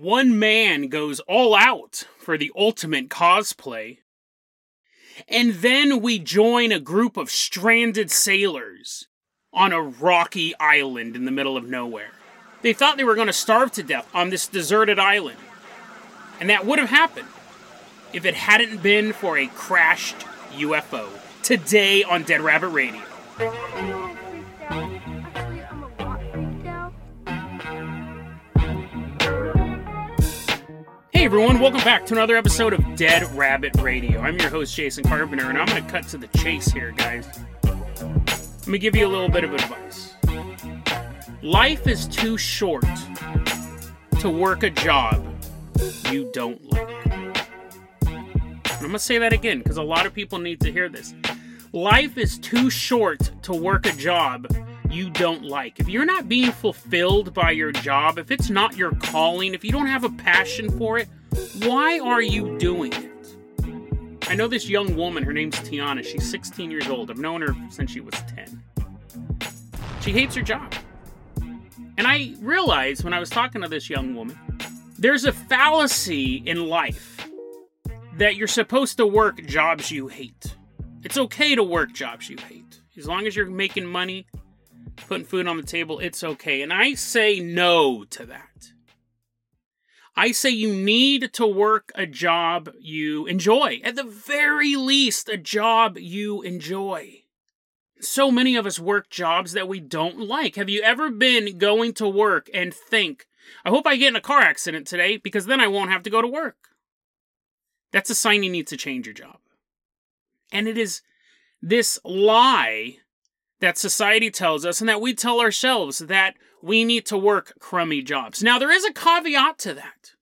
one man goes all out for the ultimate cosplay. And then we join a group of stranded sailors on a rocky island in the middle of nowhere. They thought they were going to starve to death on this deserted island. And that would have happened if it hadn't been for a crashed UFO today on Dead Rabbit Radio. Hey everyone, welcome back to another episode of Dead Rabbit Radio. I'm your host, Jason Carpenter, and I'm going to cut to the chase here, guys. Let me give you a little bit of advice. Life is too short to work a job you don't like. And I'm going to say that again because a lot of people need to hear this. Life is too short to work a job you don't like, if you're not being fulfilled by your job, if it's not your calling, if you don't have a passion for it, why are you doing it? I know this young woman, her name's Tiana. She's 16 years old. I've known her since she was 10. She hates her job. And I realized when I was talking to this young woman, there's a fallacy in life that you're supposed to work jobs you hate. It's okay to work jobs you hate. As long as you're making money, putting food on the table, it's okay. And I say no to that. I say you need to work a job you enjoy. At the very least, a job you enjoy. So many of us work jobs that we don't like. Have you ever been going to work and think, I hope I get in a car accident today because then I won't have to go to work? That's a sign you need to change your job. And it is this lie that society tells us and that we tell ourselves that we need to work crummy jobs. Now, there is a caveat to that.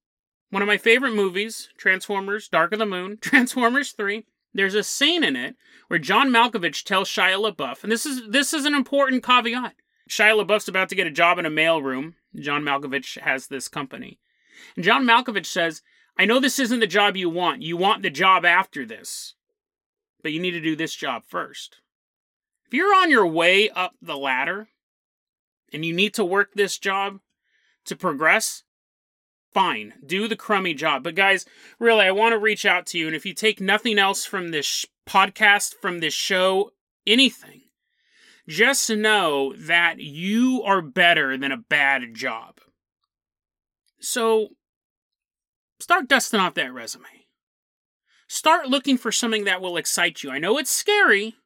One of my favorite movies, Transformers Dark of the Moon, Transformers 3, there's a scene in it where John Malkovich tells Shia LaBeouf, and this is this is an important caveat. Shia LaBeouf's about to get a job in a mailroom. John Malkovich has this company. And John Malkovich says, I know this isn't the job you want. You want the job after this. But you need to do this job first. If you're on your way up the ladder and you need to work this job to progress, fine, do the crummy job. But guys, really, I want to reach out to you. And if you take nothing else from this podcast, from this show, anything, just know that you are better than a bad job. So start dusting off that resume. Start looking for something that will excite you. I know it's scary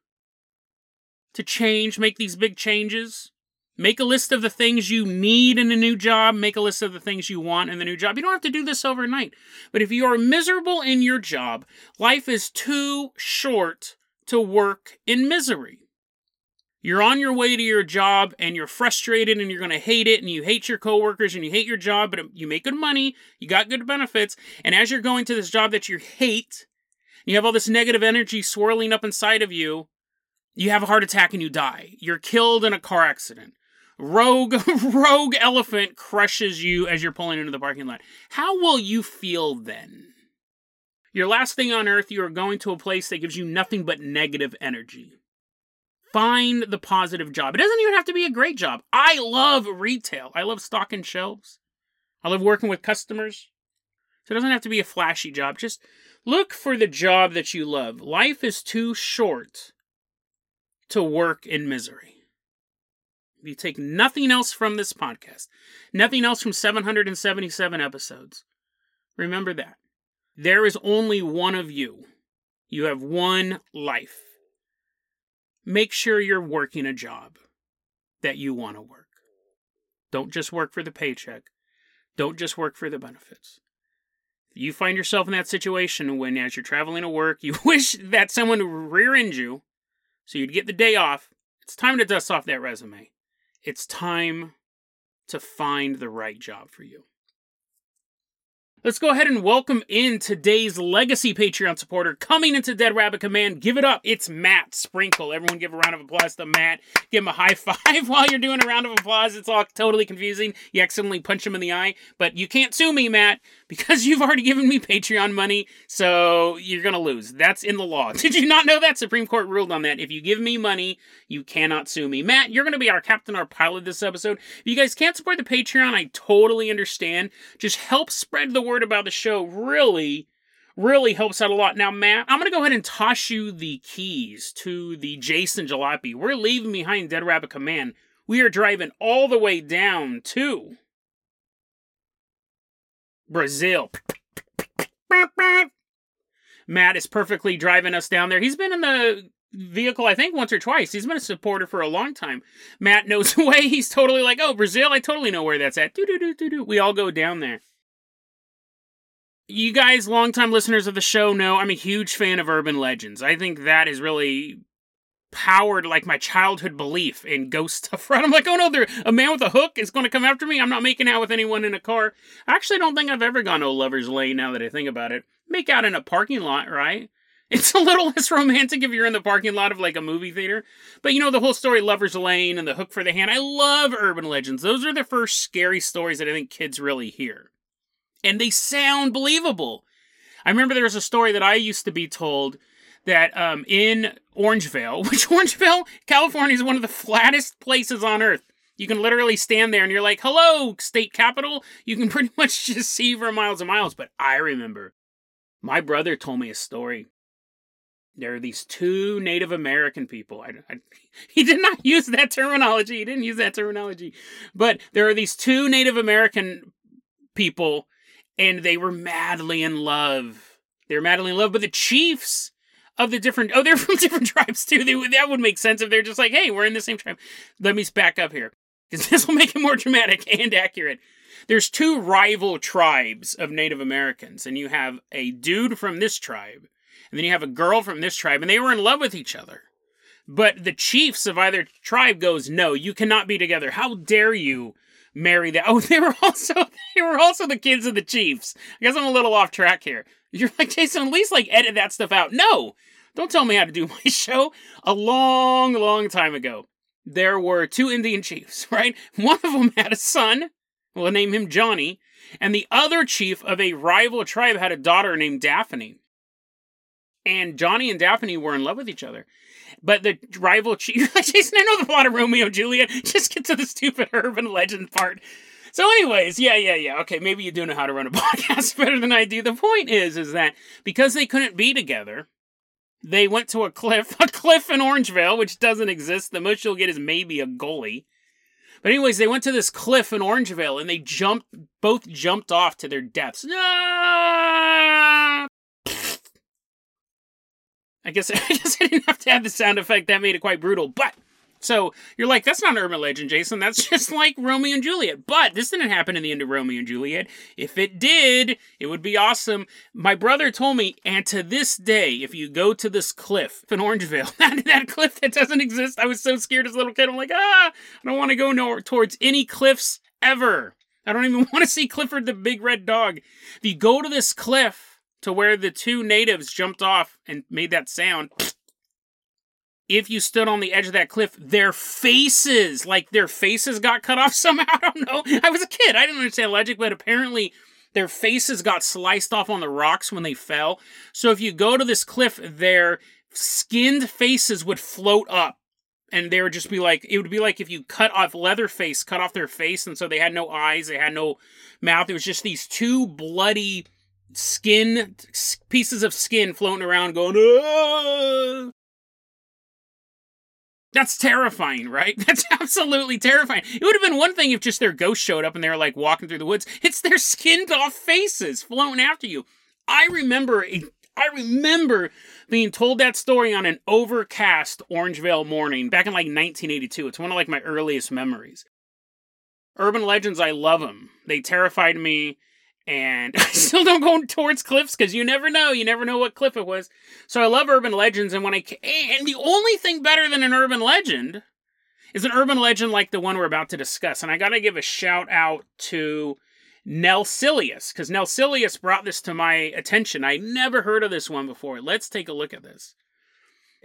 to change, make these big changes. Make a list of the things you need in a new job. Make a list of the things you want in the new job. You don't have to do this overnight. But if you are miserable in your job, life is too short to work in misery. You're on your way to your job and you're frustrated and you're going to hate it and you hate your coworkers and you hate your job, but you make good money, you got good benefits. And as you're going to this job that you hate, you have all this negative energy swirling up inside of you, you have a heart attack and you die. You're killed in a car accident. Rogue rogue elephant crushes you as you're pulling into the parking lot. How will you feel then? Your last thing on earth, you are going to a place that gives you nothing but negative energy. Find the positive job. It doesn't even have to be a great job. I love retail. I love stocking shelves. I love working with customers. So it doesn't have to be a flashy job. Just look for the job that you love. Life is too short to work in misery. If you take nothing else from this podcast, nothing else from 777 episodes, remember that. There is only one of you. You have one life. Make sure you're working a job that you want to work. Don't just work for the paycheck. Don't just work for the benefits. You find yourself in that situation when, as you're traveling to work, you wish that someone rear end you so you'd get the day off. It's time to dust off that resume. It's time to find the right job for you. Let's go ahead and welcome in today's legacy Patreon supporter coming into Dead Rabbit Command. Give it up. It's Matt Sprinkle. Everyone give a round of applause to Matt. Give him a high five while you're doing a round of applause. It's all totally confusing. You accidentally punch him in the eye, but you can't sue me, Matt, because you've already given me Patreon money, so you're going to lose. That's in the law. Did you not know that? Supreme Court ruled on that. If you give me money, you cannot sue me. Matt, you're going to be our captain, our pilot this episode. If you guys can't support the Patreon, I totally understand. Just help spread the word about the show. Really, really helps out a lot. Now, Matt, I'm going to go ahead and toss you the keys to the Jason Jalopy. We're leaving behind Dead Rabbit Command. We are driving all the way down to Brazil. Matt is perfectly driving us down there. He's been in the vehicle, I think, once or twice. He's been a supporter for a long time. Matt knows the way. He's totally like, oh, Brazil, I totally know where that's at. We all go down there. You guys, longtime listeners of the show, know I'm a huge fan of urban legends. I think that is really powered like my childhood belief in ghost stuff. Right? I'm like, oh no, there a man with a hook is going to come after me. I'm not making out with anyone in a car. I actually don't think I've ever gone to lover's lane. Now that I think about it, make out in a parking lot, right? It's a little less romantic if you're in the parking lot of like a movie theater. But you know, the whole story, Lover's Lane and the hook for the hand. I love urban legends. Those are the first scary stories that I think kids really hear. And they sound believable. I remember there was a story that I used to be told that um, in Orangevale, which Orangevale, California is one of the flattest places on earth. You can literally stand there and you're like, hello, state capital. You can pretty much just see for miles and miles. But I remember my brother told me a story. There are these two Native American people. I, I, he did not use that terminology. He didn't use that terminology. But there are these two Native American people, and they were madly in love. They were madly in love. But the chiefs of the different oh they're from different tribes too. They, that would make sense if they're just like hey we're in the same tribe. Let me back up here because this will make it more dramatic and accurate. There's two rival tribes of native americans and you have a dude from this tribe and then you have a girl from this tribe and they were in love with each other. But the chiefs of either tribe goes no you cannot be together. How dare you marry that oh they were also they were also the kids of the chiefs i guess i'm a little off track here you're like, Jason, at least like edit that stuff out. No, don't tell me how to do my show. A long, long time ago, there were two Indian chiefs, right? One of them had a son. We'll name him Johnny. And the other chief of a rival tribe had a daughter named Daphne. And Johnny and Daphne were in love with each other. But the rival chief, Jason, I know the plot of Romeo and Juliet. Just get to the stupid urban legend part. So, anyways, yeah, yeah, yeah. Okay, maybe you do know how to run a podcast better than I do. The point is, is that because they couldn't be together, they went to a cliff, a cliff in Orangevale, which doesn't exist. The most you'll get is maybe a goalie. But anyways, they went to this cliff in Orangevale and they jumped, both jumped off to their deaths. Ah! I guess I guess I didn't have to have the sound effect. That made it quite brutal. But so you're like, that's not an urban legend, Jason. That's just like Romeo and Juliet. But this didn't happen in the end of Romeo and Juliet. If it did, it would be awesome. My brother told me, and to this day, if you go to this cliff in Orangevale, that, that cliff that doesn't exist, I was so scared as a little kid. I'm like, ah, I don't want to go no, towards any cliffs ever. I don't even want to see Clifford the big red dog. If you go to this cliff to where the two natives jumped off and made that sound, if you stood on the edge of that cliff, their faces, like their faces got cut off somehow. I don't know. I was a kid. I didn't understand logic, but apparently their faces got sliced off on the rocks when they fell. So if you go to this cliff, their skinned faces would float up. And they would just be like, it would be like if you cut off Leatherface, cut off their face, and so they had no eyes, they had no mouth. It was just these two bloody skin pieces of skin floating around going ah! That's terrifying, right? That's absolutely terrifying. It would have been one thing if just their ghost showed up and they were like walking through the woods. It's their skinned off faces floating after you. I remember I remember being told that story on an overcast Orangevale morning back in like 1982. It's one of like my earliest memories. Urban legends, I love them. They terrified me and I still don't go towards cliffs because you never know. You never know what cliff it was. So I love urban legends, and when I and the only thing better than an urban legend is an urban legend like the one we're about to discuss. And I got to give a shout out to Nelsilius because Nelsilius brought this to my attention. I never heard of this one before. Let's take a look at this.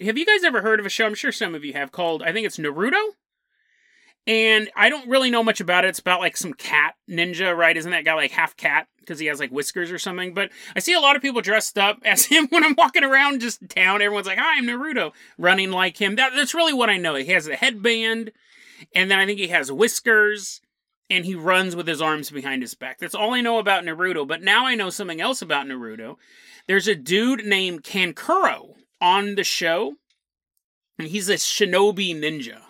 Have you guys ever heard of a show? I'm sure some of you have called. I think it's Naruto. And I don't really know much about it. It's about like some cat ninja, right? Isn't that guy like half cat because he has like whiskers or something? But I see a lot of people dressed up as him when I'm walking around just town. Everyone's like, "Hi, I'm Naruto," running like him. That, that's really what I know. He has a headband, and then I think he has whiskers, and he runs with his arms behind his back. That's all I know about Naruto. But now I know something else about Naruto. There's a dude named Kankuro on the show, and he's a shinobi ninja.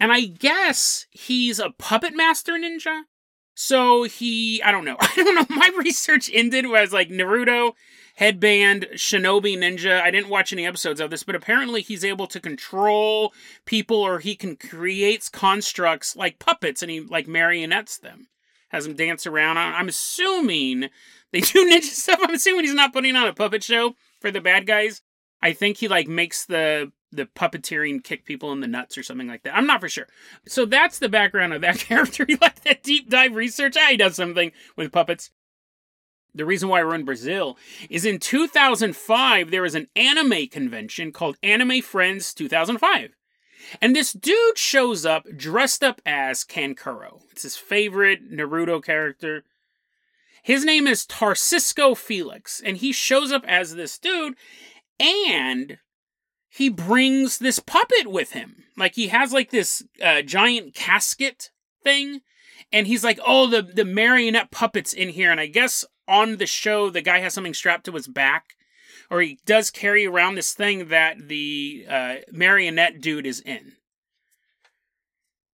And I guess he's a puppet master ninja. So he, I don't know. I don't know. My research ended where I was like Naruto, headband, shinobi ninja. I didn't watch any episodes of this, but apparently he's able to control people or he can creates constructs like puppets and he like marionettes them. Has them dance around. I'm assuming they do ninja stuff. I'm assuming he's not putting on a puppet show for the bad guys. I think he like makes the the puppeteering kick people in the nuts or something like that. I'm not for sure. So that's the background of that character. He like that deep dive research. Ah, he does something with puppets. The reason why we're in Brazil is in 2005 there was an anime convention called Anime Friends 2005. And this dude shows up dressed up as Kankuro. It's his favorite Naruto character. His name is Tarciso Felix, and he shows up as this dude, and he brings this puppet with him. Like he has like this uh, giant casket thing, and he's like, "Oh, the the marionette puppets in here." And I guess on the show, the guy has something strapped to his back, or he does carry around this thing that the uh, marionette dude is in.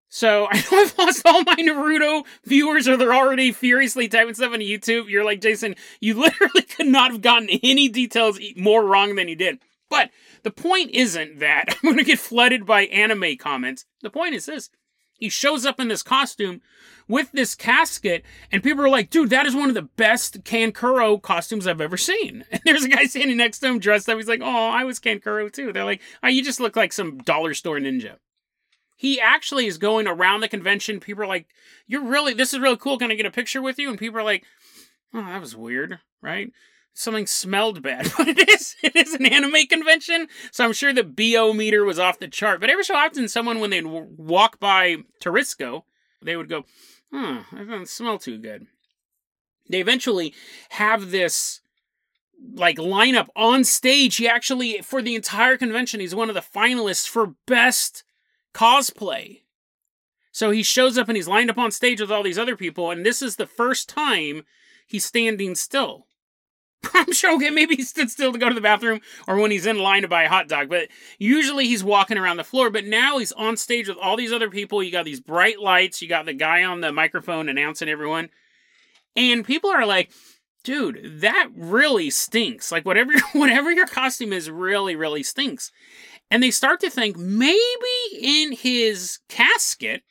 So I know I've lost all my Naruto viewers, or they're already furiously typing stuff on YouTube. You're like, Jason, you literally could not have gotten any details more wrong than you did. But the point isn't that I'm going to get flooded by anime comments. The point is this he shows up in this costume with this casket, and people are like, dude, that is one of the best Kankuro costumes I've ever seen. And there's a guy standing next to him dressed up. He's like, oh, I was Kankuro too. They're like, oh, you just look like some dollar store ninja. He actually is going around the convention. People are like, you're really, this is really cool. Can I get a picture with you? And people are like, oh, that was weird, right? Something smelled bad, but it is it is an anime convention, so I'm sure the BO meter was off the chart. But every so often, someone when they'd walk by Tarciso, they would go, "Hmm, that doesn't smell too good." They eventually have this like lineup on stage. He actually, for the entire convention, he's one of the finalists for best cosplay. So he shows up and he's lined up on stage with all these other people, and this is the first time he's standing still. I'm sure okay, maybe he stood still to go to the bathroom or when he's in line to buy a hot dog, but usually he's walking around the floor. But now he's on stage with all these other people. You got these bright lights, you got the guy on the microphone announcing everyone, and people are like, dude, that really stinks. Like whatever whatever your costume is really, really stinks. And they start to think maybe in his casket,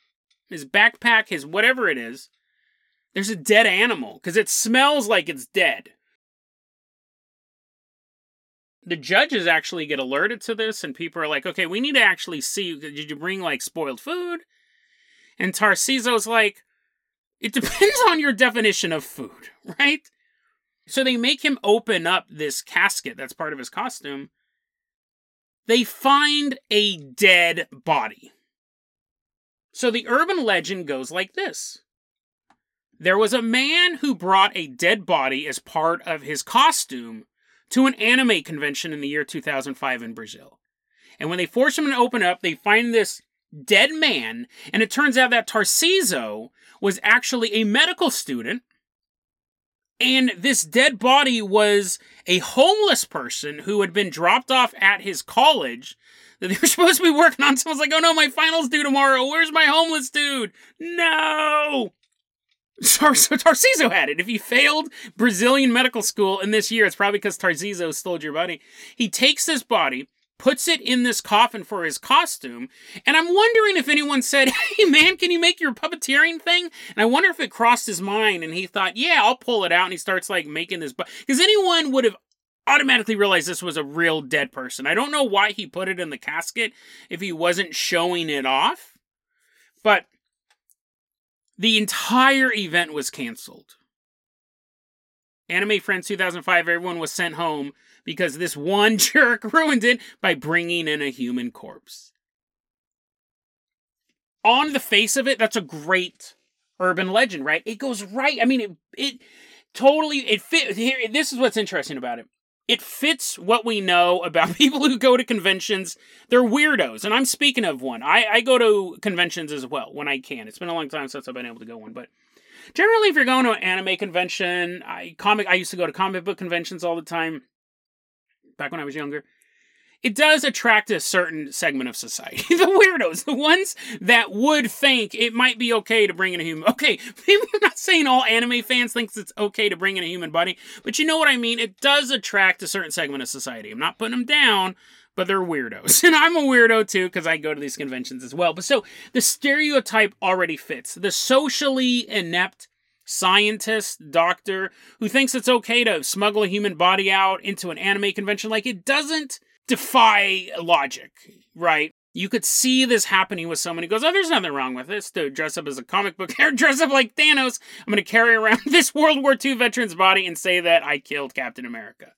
his backpack, his whatever it is, there's a dead animal because it smells like it's dead the judges actually get alerted to this and people are like okay we need to actually see did you bring like spoiled food? And tarciso's like it depends on your definition of food right? So they make him open up this casket that's part of his costume. They find a dead body. So the urban legend goes like this. There was a man who brought a dead body as part of his costume to an anime convention in the year 2005 in Brazil. And when they force him to open up, they find this dead man, and it turns out that Tarciso was actually a medical student, and this dead body was a homeless person who had been dropped off at his college that they were supposed to be working on. Someone's like, oh no, my finals due tomorrow. Where's my homeless dude? No! So Tarciso had it. If he failed Brazilian medical school in this year, it's probably because Tarciso stole your body. He takes this body, puts it in this coffin for his costume, and I'm wondering if anyone said, "Hey man, can you make your puppeteering thing?" And I wonder if it crossed his mind, and he thought, "Yeah, I'll pull it out." And he starts like making this, because anyone would have automatically realized this was a real dead person. I don't know why he put it in the casket if he wasn't showing it off, but the entire event was canceled. Anime Friends 2005, everyone was sent home because this one jerk ruined it by bringing in a human corpse. on the face of it, that's a great urban legend, right? It goes right. I mean, it it totally it fit here. This is what's interesting about it. It fits what we know about people who go to conventions. They're weirdos, and I'm speaking of one. I, I go to conventions as well when I can. It's been a long time since I've been able to go one, but generally, if you're going to an anime convention, I comic. I used to go to comic book conventions all the time back when I was younger it does attract a certain segment of society. the weirdos, the ones that would think it might be okay to bring in a human. Okay, maybe I'm not saying all anime fans thinks it's okay to bring in a human body, but you know what I mean. It does attract a certain segment of society. I'm not putting them down, but they're weirdos, and I'm a weirdo too because I go to these conventions as well. But so the stereotype already fits. The socially inept scientist, doctor who thinks it's okay to smuggle a human body out into an anime convention, like it doesn't defy logic, right? You could see this happening with someone who goes, Oh, there's nothing wrong with this to dress up as a comic book character, dress up like Thanos. I'm going to carry around this World War II veteran's body and say that I killed Captain America.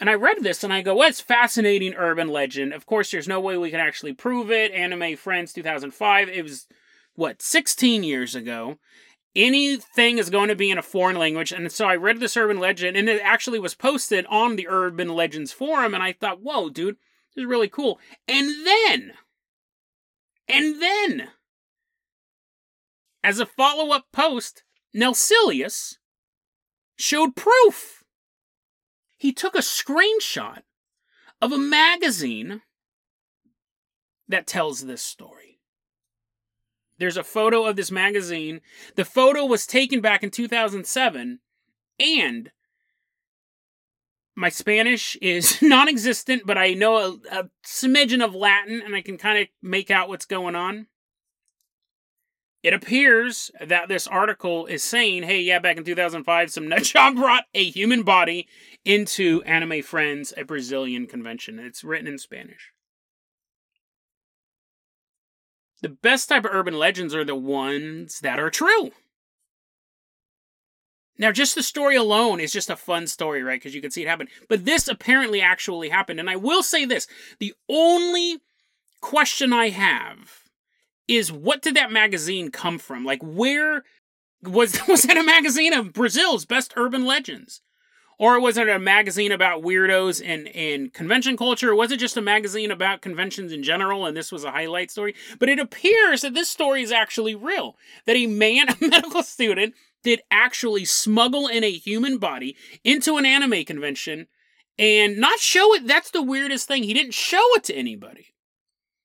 And I read this and I go, well, fascinating urban legend. Of course, there's no way we can actually prove it. Anime Friends 2005, it was, what, 16 years ago anything is going to be in a foreign language. And so I read this urban legend, and it actually was posted on the Urban Legends forum, and I thought, whoa, dude, this is really cool. And then, and then, as a follow up post, Nelsilius showed proof. He took a screenshot of a magazine that tells this story. There's a photo of this magazine. The photo was taken back in 2007, and my Spanish is non existent, but I know a, a smidgen of Latin and I can kind of make out what's going on. It appears that this article is saying, hey, yeah, back in 2005, some nutjob brought a human body into Anime Friends, a Brazilian convention. It's written in Spanish. The best type of urban legends are the ones that are true. Now, just the story alone is just a fun story, right? Because you can see it happen. But this apparently actually happened. And I will say this the only question I have is what did that magazine come from? Like, where was, was that a magazine of Brazil's best urban legends? Or was it a magazine about weirdos and, and convention culture? Was it just a magazine about conventions in general and this was a highlight story? But it appears that this story is actually real. That a man, a medical student, did actually smuggle in a human body into an anime convention and not show it. That's the weirdest thing. He didn't show it to anybody.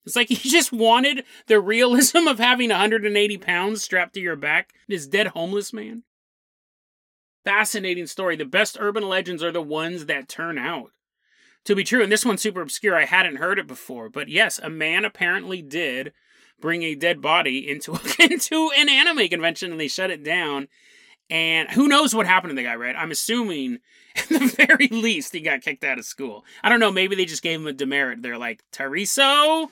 It's like he just wanted the realism of having 180 pounds strapped to your back. This dead homeless man fascinating story. The best urban legends are the ones that turn out to be true. And this one's super obscure. I hadn't heard it before. But yes, a man apparently did bring a dead body into into an anime convention and they shut it down. And who knows what happened to the guy, right? I'm assuming at the very least he got kicked out of school. I don't know, maybe they just gave him a demerit. They're like, Teresa,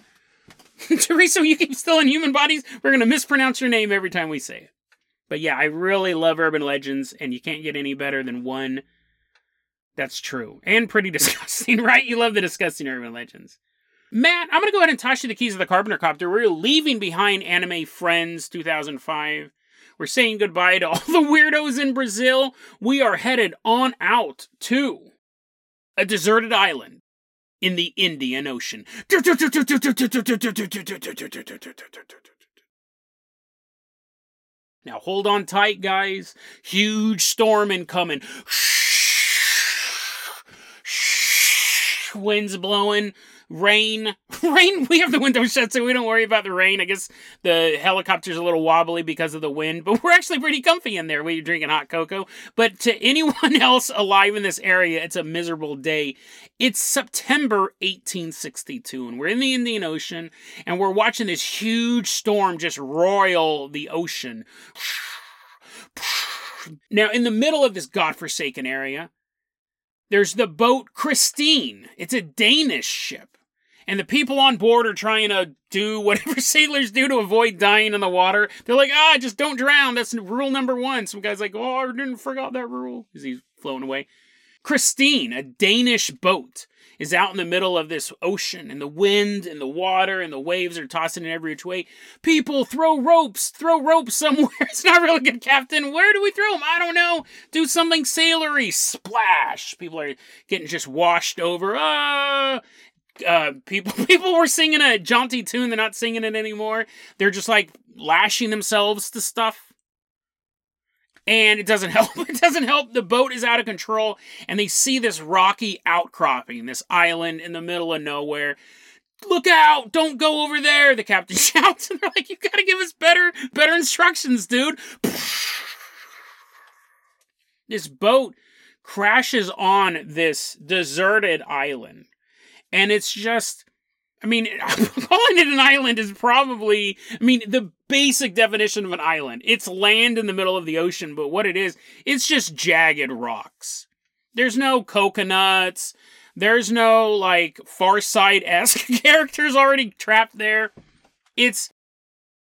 Teresa, you keep stealing human bodies. We're gonna mispronounce your name every time we say it. But yeah, I really love urban legends, and you can't get any better than one that's true and pretty disgusting, right? You love the disgusting urban legends. Matt, I'm going to go ahead and toss you the keys of the Carpenter Copter. We're leaving behind Anime Friends 2005. We're saying goodbye to all the weirdos in Brazil. We are headed on out to a deserted island in the Indian Ocean. Now hold on tight, guys. Huge storm incoming. Winds blowing rain. Rain, we have the window shut, so we don't worry about the rain. I guess the helicopter's a little wobbly because of the wind, but we're actually pretty comfy in there you're drinking hot cocoa. But to anyone else alive in this area, it's a miserable day. It's September 1862, and we're in the Indian Ocean, and we're watching this huge storm just roil the ocean. Now, in the middle of this godforsaken area, there's the boat Christine. It's a Danish ship. And the people on board are trying to do whatever sailors do to avoid dying in the water. They're like, ah, just don't drown. That's rule number one. Some guy's like, oh, I didn't forget that rule as he's floating away. Christine, a Danish boat, is out in the middle of this ocean, and the wind and the water and the waves are tossing in every which way. People throw ropes, throw ropes somewhere. It's not really good, Captain. Where do we throw them? I don't know. Do something sailory. Splash. People are getting just washed over. Ah. Uh, people people were singing a jaunty tune. They're not singing it anymore. They're just like lashing themselves to stuff and it doesn't help. It doesn't help. The boat is out of control, and they see this rocky outcropping, this island in the middle of nowhere. Look out! Don't go over there! The captain shouts, and they're like, "You gotta give us better, better instructions, dude." This boat crashes on this deserted island, and it's just I mean, calling it an island is probably, I mean, the basic definition of an island. It's land in the middle of the ocean, but what it is, it's just jagged rocks. There's no coconuts. There's no, like, Far Side esque characters already trapped there. It's,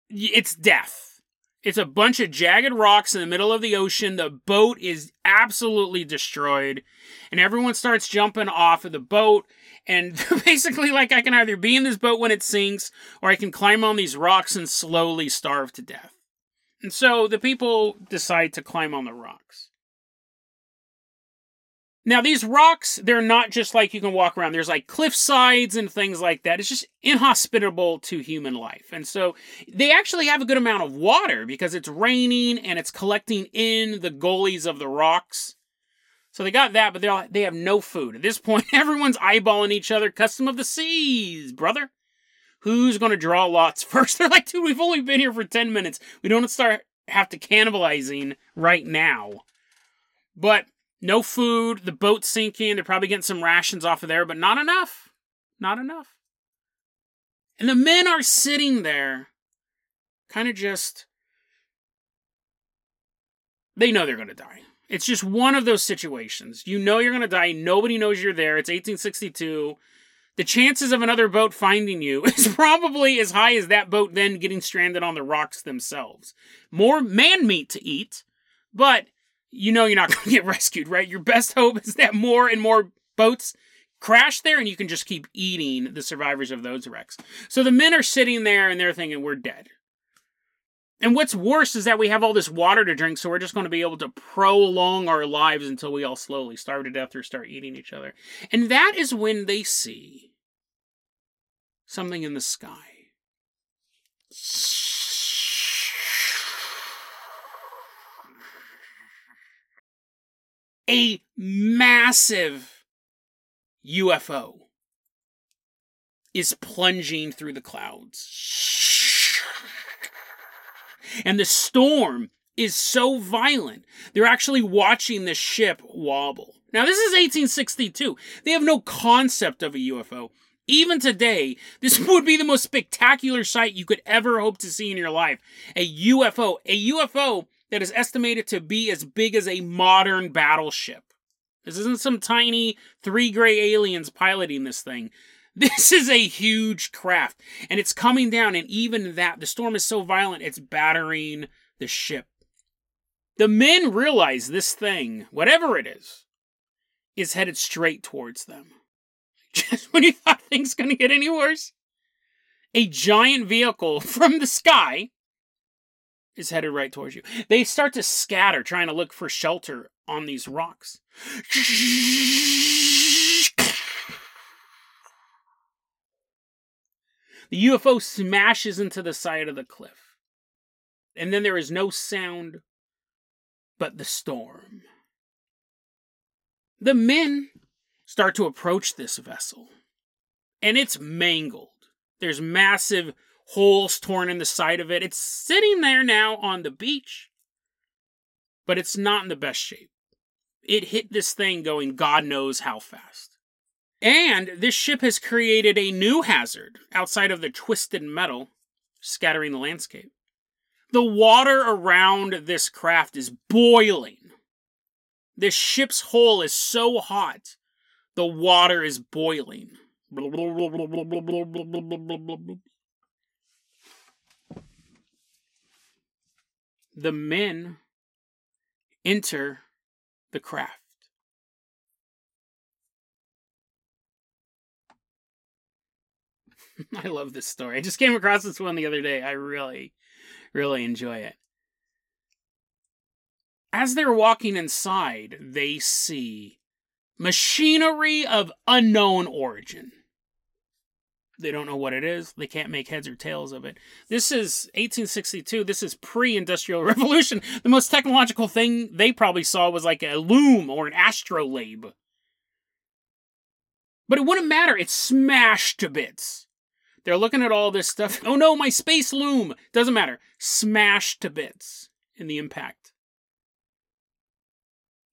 it's death. It's a bunch of jagged rocks in the middle of the ocean. The boat is absolutely destroyed, and everyone starts jumping off of the boat and basically, like, I can either be in this boat when it sinks, or I can climb on these rocks and slowly starve to death. And so the people decide to climb on the rocks. Now, these rocks, they're not just like you can walk around. There's like cliff sides and things like that. It's just inhospitable to human life. And so they actually have a good amount of water because it's raining and it's collecting in the gullies of the rocks. So they got that, but they they have no food. At this point, everyone's eyeballing each other. Custom of the seas, brother. Who's to draw lots first? They're like, dude, we've only been here for 10 minutes. We don't start have to cannibalizing right now. But no food, the boat's sinking. They're probably getting some rations off of there, but not enough. Not enough. And the men are sitting there, kind of just. They know they're going to die. It's just one of those situations. You know you're going to die. Nobody knows you're there. It's 1862. The chances of another boat finding you is probably as high as that boat then getting stranded on the rocks themselves. More man meat to eat, but you know you're not going to get rescued, right? Your best hope is that more and more boats crash there and you can just keep eating the survivors of those wrecks. So the men are sitting there and they're thinking, we're dead. And what's worse is that we have all this water to drink, so we're just going to be able to prolong our lives until we all slowly starve to death or start eating each other. And that is when they see something in the sky. A massive UFO is plunging through the clouds and the storm is so violent, they're actually watching the ship wobble. Now, this is 1862. They have no concept of a UFO. Even today, this would be the most spectacular sight you could ever hope to see in your life. A UFO. A UFO that is estimated to be as big as a modern battleship. This isn't some tiny three gray aliens piloting this thing. This is a huge craft, and it's coming down, and even that, the storm is so violent, it's battering the ship. The men realize this thing, whatever it is, is headed straight towards them. Just when you thought things gonna get any worse, a giant vehicle from the sky is headed right towards you. They start to scatter, trying to look for shelter on these rocks. The UFO smashes into the side of the cliff. And then there is no sound but the storm. The men start to approach this vessel, and it's mangled. There's massive holes torn in the side of it. It's sitting there now on the beach, but it's not in the best shape. It hit this thing going God knows how fast. And this ship has created a new hazard outside of the twisted metal scattering the landscape. The water around this craft is boiling. This ship's hull is so hot, the water is boiling. The men enter the craft. I love this story. I just came across this one the other day. I really, really enjoy it. As they're walking inside, they see machinery of unknown origin. They don't know what it is. They can't make heads or tails of it. This is 1862. This is pre industrial revolution. The most technological thing they probably saw was like a loom or an astrolabe. But it wouldn't matter. It's smashed to bits. They're looking at all this stuff. Oh no, my space loom! Doesn't matter. Smashed to bits in the impact.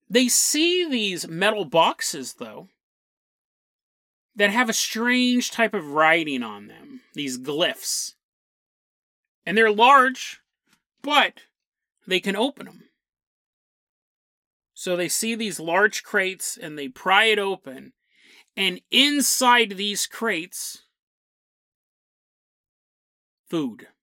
They see these metal boxes, though, that have a strange type of writing on them, these glyphs. And they're large, but they can open them. So they see these large crates and they pry it open. And inside these crates, food.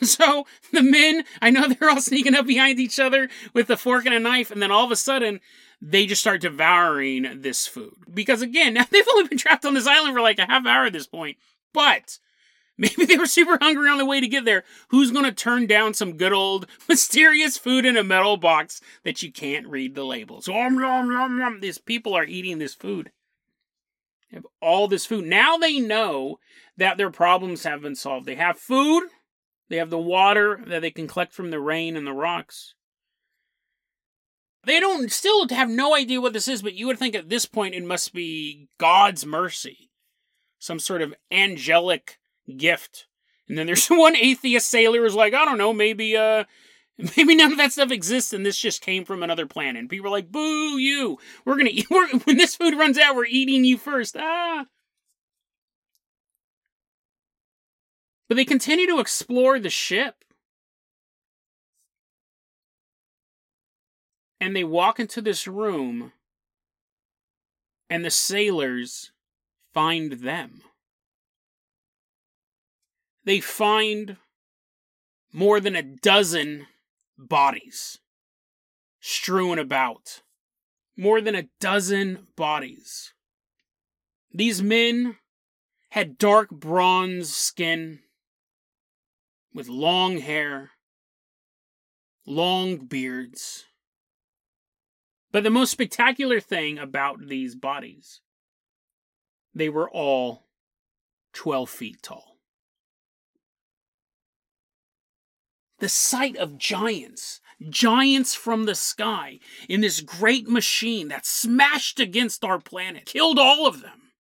So the men, I know they're all sneaking up behind each other with a fork and a knife, and then all of a sudden, they just start devouring this food. Because again, now they've only been trapped on this island for like a half hour at this point. But maybe they were super hungry on the way to get there. Who's going to turn down some good old mysterious food in a metal box that you can't read the labels? Om, nom, nom, nom. These people are eating this food. They have all this food. Now they know that their problems have been solved. They have food they have the water that they can collect from the rain and the rocks. They don't still have no idea what this is, but you would think at this point it must be God's mercy. Some sort of angelic gift. And then there's one atheist sailor who's like, I don't know, maybe uh maybe none of that stuff exists and this just came from another planet. And people are like, boo you. We're gonna eat we're, when this food runs out, we're eating you first. Ah. But they continue to explore the ship. And they walk into this room, and the sailors find them. They find more than a dozen bodies strewn about. More than a dozen bodies. These men had dark bronze skin with long hair, long beards. But the most spectacular thing about these bodies, they were all 12 feet tall. The sight of giants, giants from the sky, in this great machine that smashed against our planet, killed all of them.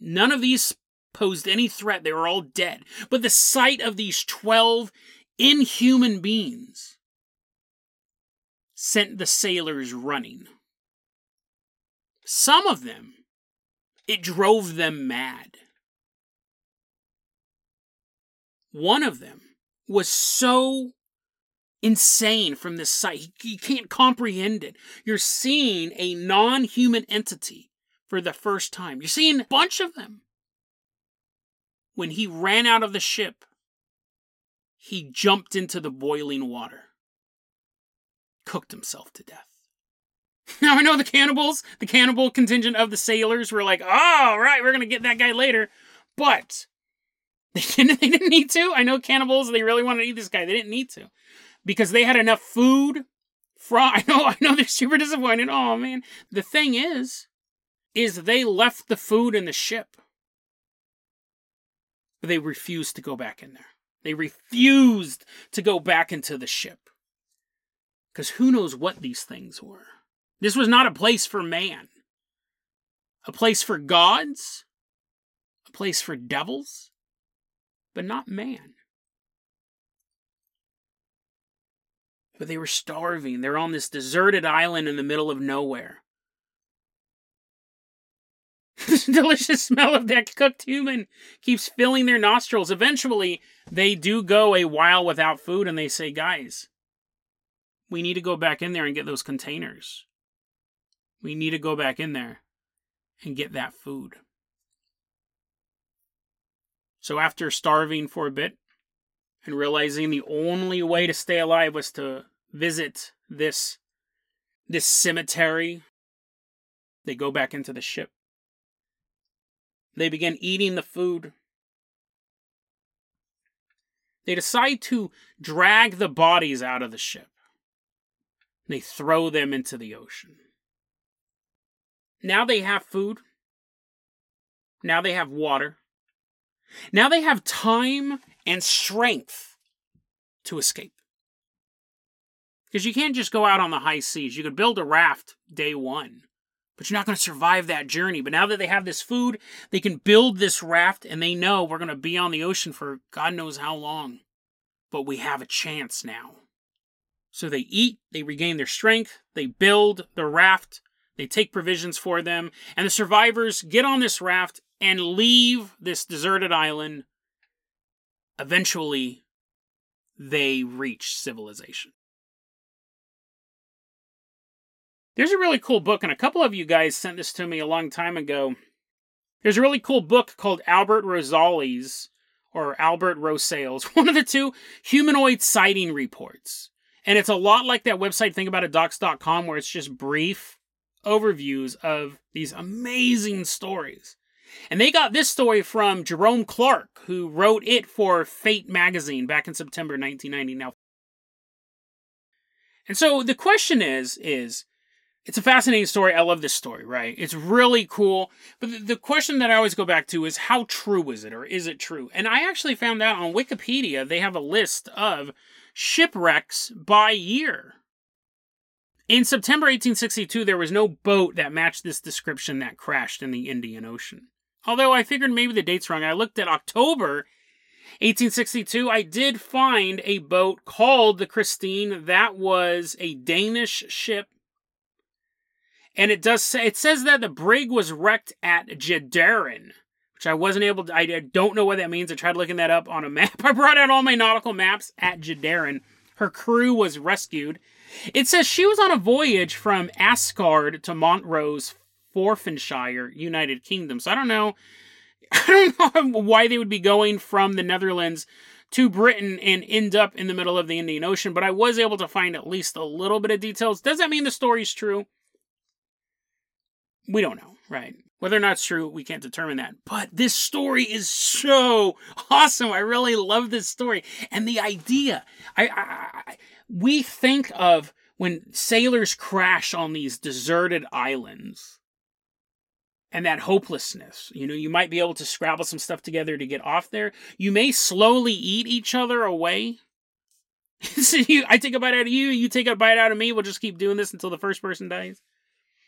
None of these posed any threat. They were all dead. But the sight of these 12 inhuman beings sent the sailors running. Some of them, it drove them mad. One of them was so insane from this sight. You can't comprehend it. You're seeing a non human entity for the first time. You're seeing a bunch of them when he ran out of the ship, he jumped into the boiling water, cooked himself to death. Now I know the cannibals, the cannibal contingent of the sailors were like, "Oh, right, we're gonna get that guy later," but they didn't. They didn't need to. I know cannibals; they really wanted to eat this guy. They didn't need to because they had enough food. From I know, I know they're super disappointed. Oh man, the thing is, is they left the food in the ship. But they refused to go back in there. They refused to go back into the ship. Because who knows what these things were. This was not a place for man. A place for gods, a place for devils, but not man. But they were starving. They're on this deserted island in the middle of nowhere. The delicious smell of that cooked human keeps filling their nostrils. Eventually, they do go a while without food and they say, Guys, we need to go back in there and get those containers. We need to go back in there and get that food. So, after starving for a bit and realizing the only way to stay alive was to visit this this cemetery, they go back into the ship They begin eating the food. They decide to drag the bodies out of the ship. They throw them into the ocean. Now they have food. Now they have water. Now they have time and strength to escape. Because you can't just go out on the high seas. You could build a raft day one, but you're not going to survive that journey. But now that they have this food, they can build this raft and they know we're going to be on the ocean for God knows how long. But we have a chance now. So they eat, they regain their strength, they build the raft, they take provisions for them, and the survivors get on this raft and leave this deserted island. Eventually, they reach civilization. There's a really cool book, and a couple of you guys sent this to me a long time ago. There's a really cool book called Albert Rosales or Albert Rosales, one of the two humanoid sighting reports. And it's a lot like that website, thinkaboutitdocs.com, where it's just brief overviews of these amazing stories. And they got this story from Jerome Clark, who wrote it for Fate magazine back in September 1990. Now, and so the question is, is it's a fascinating story. I love this story, right? It's really cool. But the, question that I always go back to is how true is it or is it true? And I actually found out on Wikipedia, they have a list of shipwrecks by year. In September 1862, there was no boat that matched this description that crashed in the Indian Ocean. Although I figured maybe the date's wrong. I looked at October 1862. I did find a boat called the Christine. That was a Danish ship and it does say it says that the brig was wrecked at Jadaren, which I wasn't able to. I don't know what that means. I tried looking that up on a map. I brought out all my nautical maps at Jadaren. Her crew was rescued. It says she was on a voyage from Asgard to Montrose, Forfarshire, United Kingdom. So I don't know. I don't know why they would be going from the Netherlands to Britain and end up in the middle of the Indian Ocean, but I was able to find at least a little bit of details. Does that mean the story's true? We don't know, right? Whether or not it's true, we can't determine that. But this story is so awesome. I really love this story. And the idea, I, I, I we think of when sailors crash on these deserted islands and that hopelessness. You know, you might be able to scrabble some stuff together to get off there. You may slowly eat each other away. so you, I take a bite out of you, you take a bite out of me. We'll just keep doing this until the first person dies.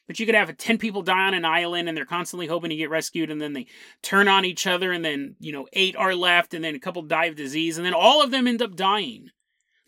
But you could have 10 people die on an island and they're constantly hoping to get rescued and then they turn on each other and then, you know, eight are left and then a couple die of disease and then all of them end up dying.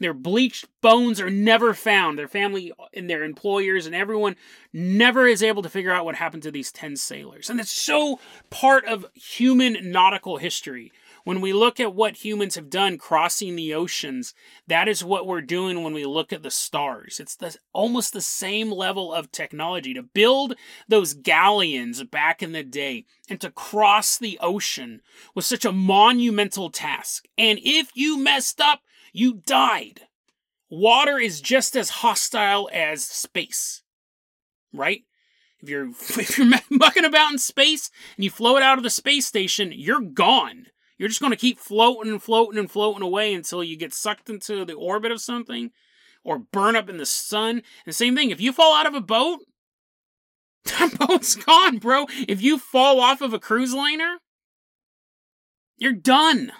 Their bleached bones are never found. Their family and their employers and everyone never is able to figure out what happened to these 10 sailors. And it's so part of human nautical history when we look at what humans have done crossing the oceans, that is what we're doing when we look at the stars. It's the, almost the same level of technology to build those galleons back in the day and to cross the ocean was such a monumental task. And if you messed up, you died. Water is just as hostile as space, right? If you're if you're mucking about in space and you float out of the space station, you're gone. You're just going to keep floating and floating and floating away until you get sucked into the orbit of something or burn up in the sun. And same thing, if you fall out of a boat, that boat's gone, bro. If you fall off of a cruise liner, you're done.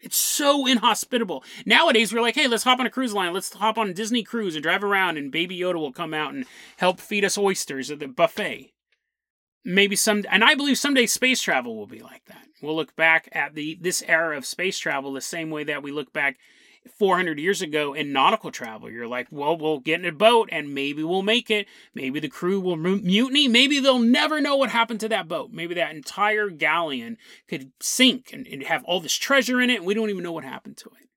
It's so inhospitable. Nowadays, we're like, hey, let's hop on a cruise line. Let's hop on a Disney cruise and drive around, and Baby Yoda will come out and help feed us oysters at the buffet maybe some and i believe someday space travel will be like that we'll look back at the this era of space travel the same way that we look back 400 years ago in nautical travel. You're like well we'll get in a boat and maybe we'll make it. Maybe the crew will mutiny. Maybe they'll never know what happened to that boat. Maybe that entire galleon could sink and, and have all this treasure in it and we don't even know what happened to it.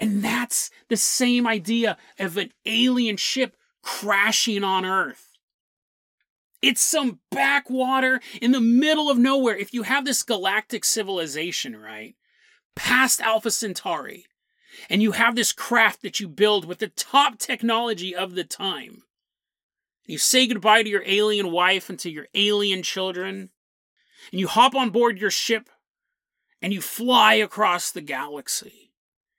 And that's the same idea of an alien ship crashing on earth. It's some backwater in the middle of nowhere. If you have this galactic civilization, right, past Alpha Centauri, and you have this craft that you build with the top technology of the time, You say goodbye to your alien wife and to your alien children, and you hop on board your ship and you fly across the galaxy.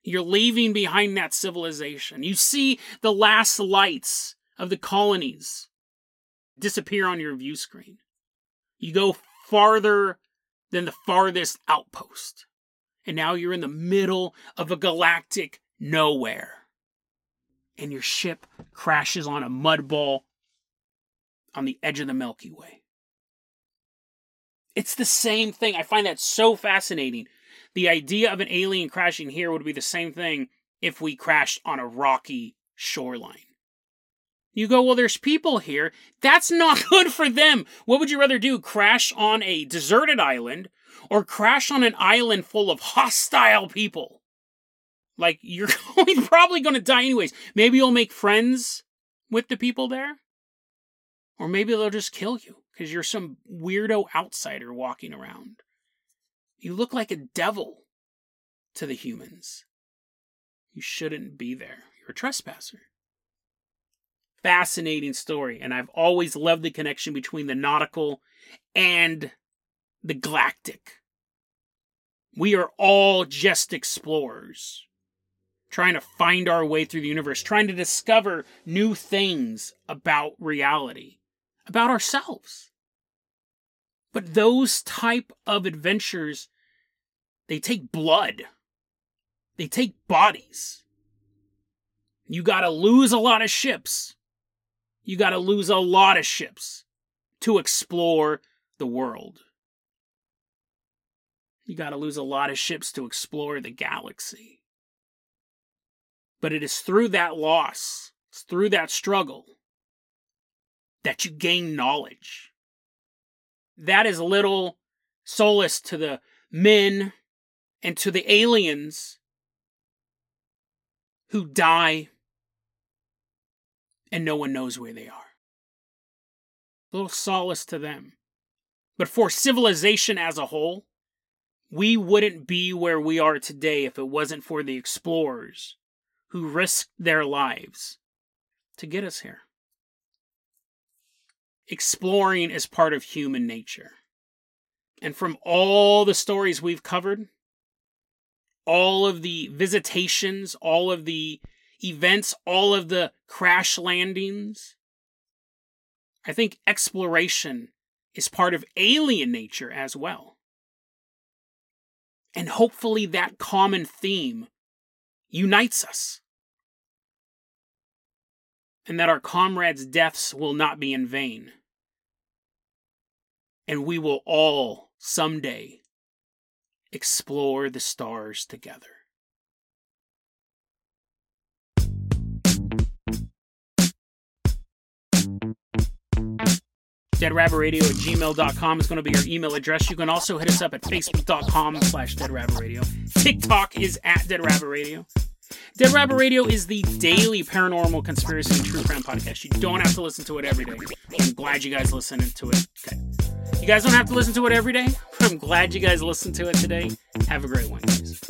You're leaving behind that civilization. You see the last lights of the colonies disappear on your view screen. You go farther than the farthest outpost. And now you're in the middle of a galactic nowhere. And your ship crashes on a mud ball on the edge of the Milky Way. It's the same thing. I find that so fascinating. The idea of an alien crashing here would be the same thing if we crashed on a rocky shoreline. You go, well, there's people here. That's not good for them. What would you rather do? Crash on a deserted island or crash on an island full of hostile people? Like, you're probably going to die anyways. Maybe you'll make friends with the people there. Or maybe they'll just kill you because you're some weirdo outsider walking around. You look like a devil to the humans. You shouldn't be there. You're a trespasser. Fascinating story, and I've always loved the connection between the nautical and the galactic. We are all just explorers, trying to find our way through the universe, trying to discover new things about reality about ourselves. But those type of adventures, they take blood. They take bodies. You got to lose a lot of ships. You got to lose a lot of ships to explore the world. You got to lose a lot of ships to explore the galaxy. But it is through that loss, it's through that struggle, that you gain knowledge. That is little solace to the men and to the aliens who die and no one knows where they are. Little solace to them. But for civilization as a whole, we wouldn't be where we are today if it wasn't for the explorers who risked their lives to get us here exploring is part of human nature. And from all the stories we've covered, all of the visitations, all of the events, all of the crash landings, I think exploration is part of alien nature as well. And hopefully that common theme unites us and that our comrades' deaths will not be in vain. And we will all someday explore the stars together. Deadrabbitradio at gmail.com is going to be your email address. You can also hit us up at facebook.com slash deadrabbitradio. TikTok is at deadrabbitradio. Dead Rabbit Radio is the daily paranormal conspiracy and true crime podcast. You don't have to listen to it every day. I'm glad you guys listened to it. Okay. You guys don't have to listen to it every day. I'm glad you guys listened to it today. Have a great one, guys.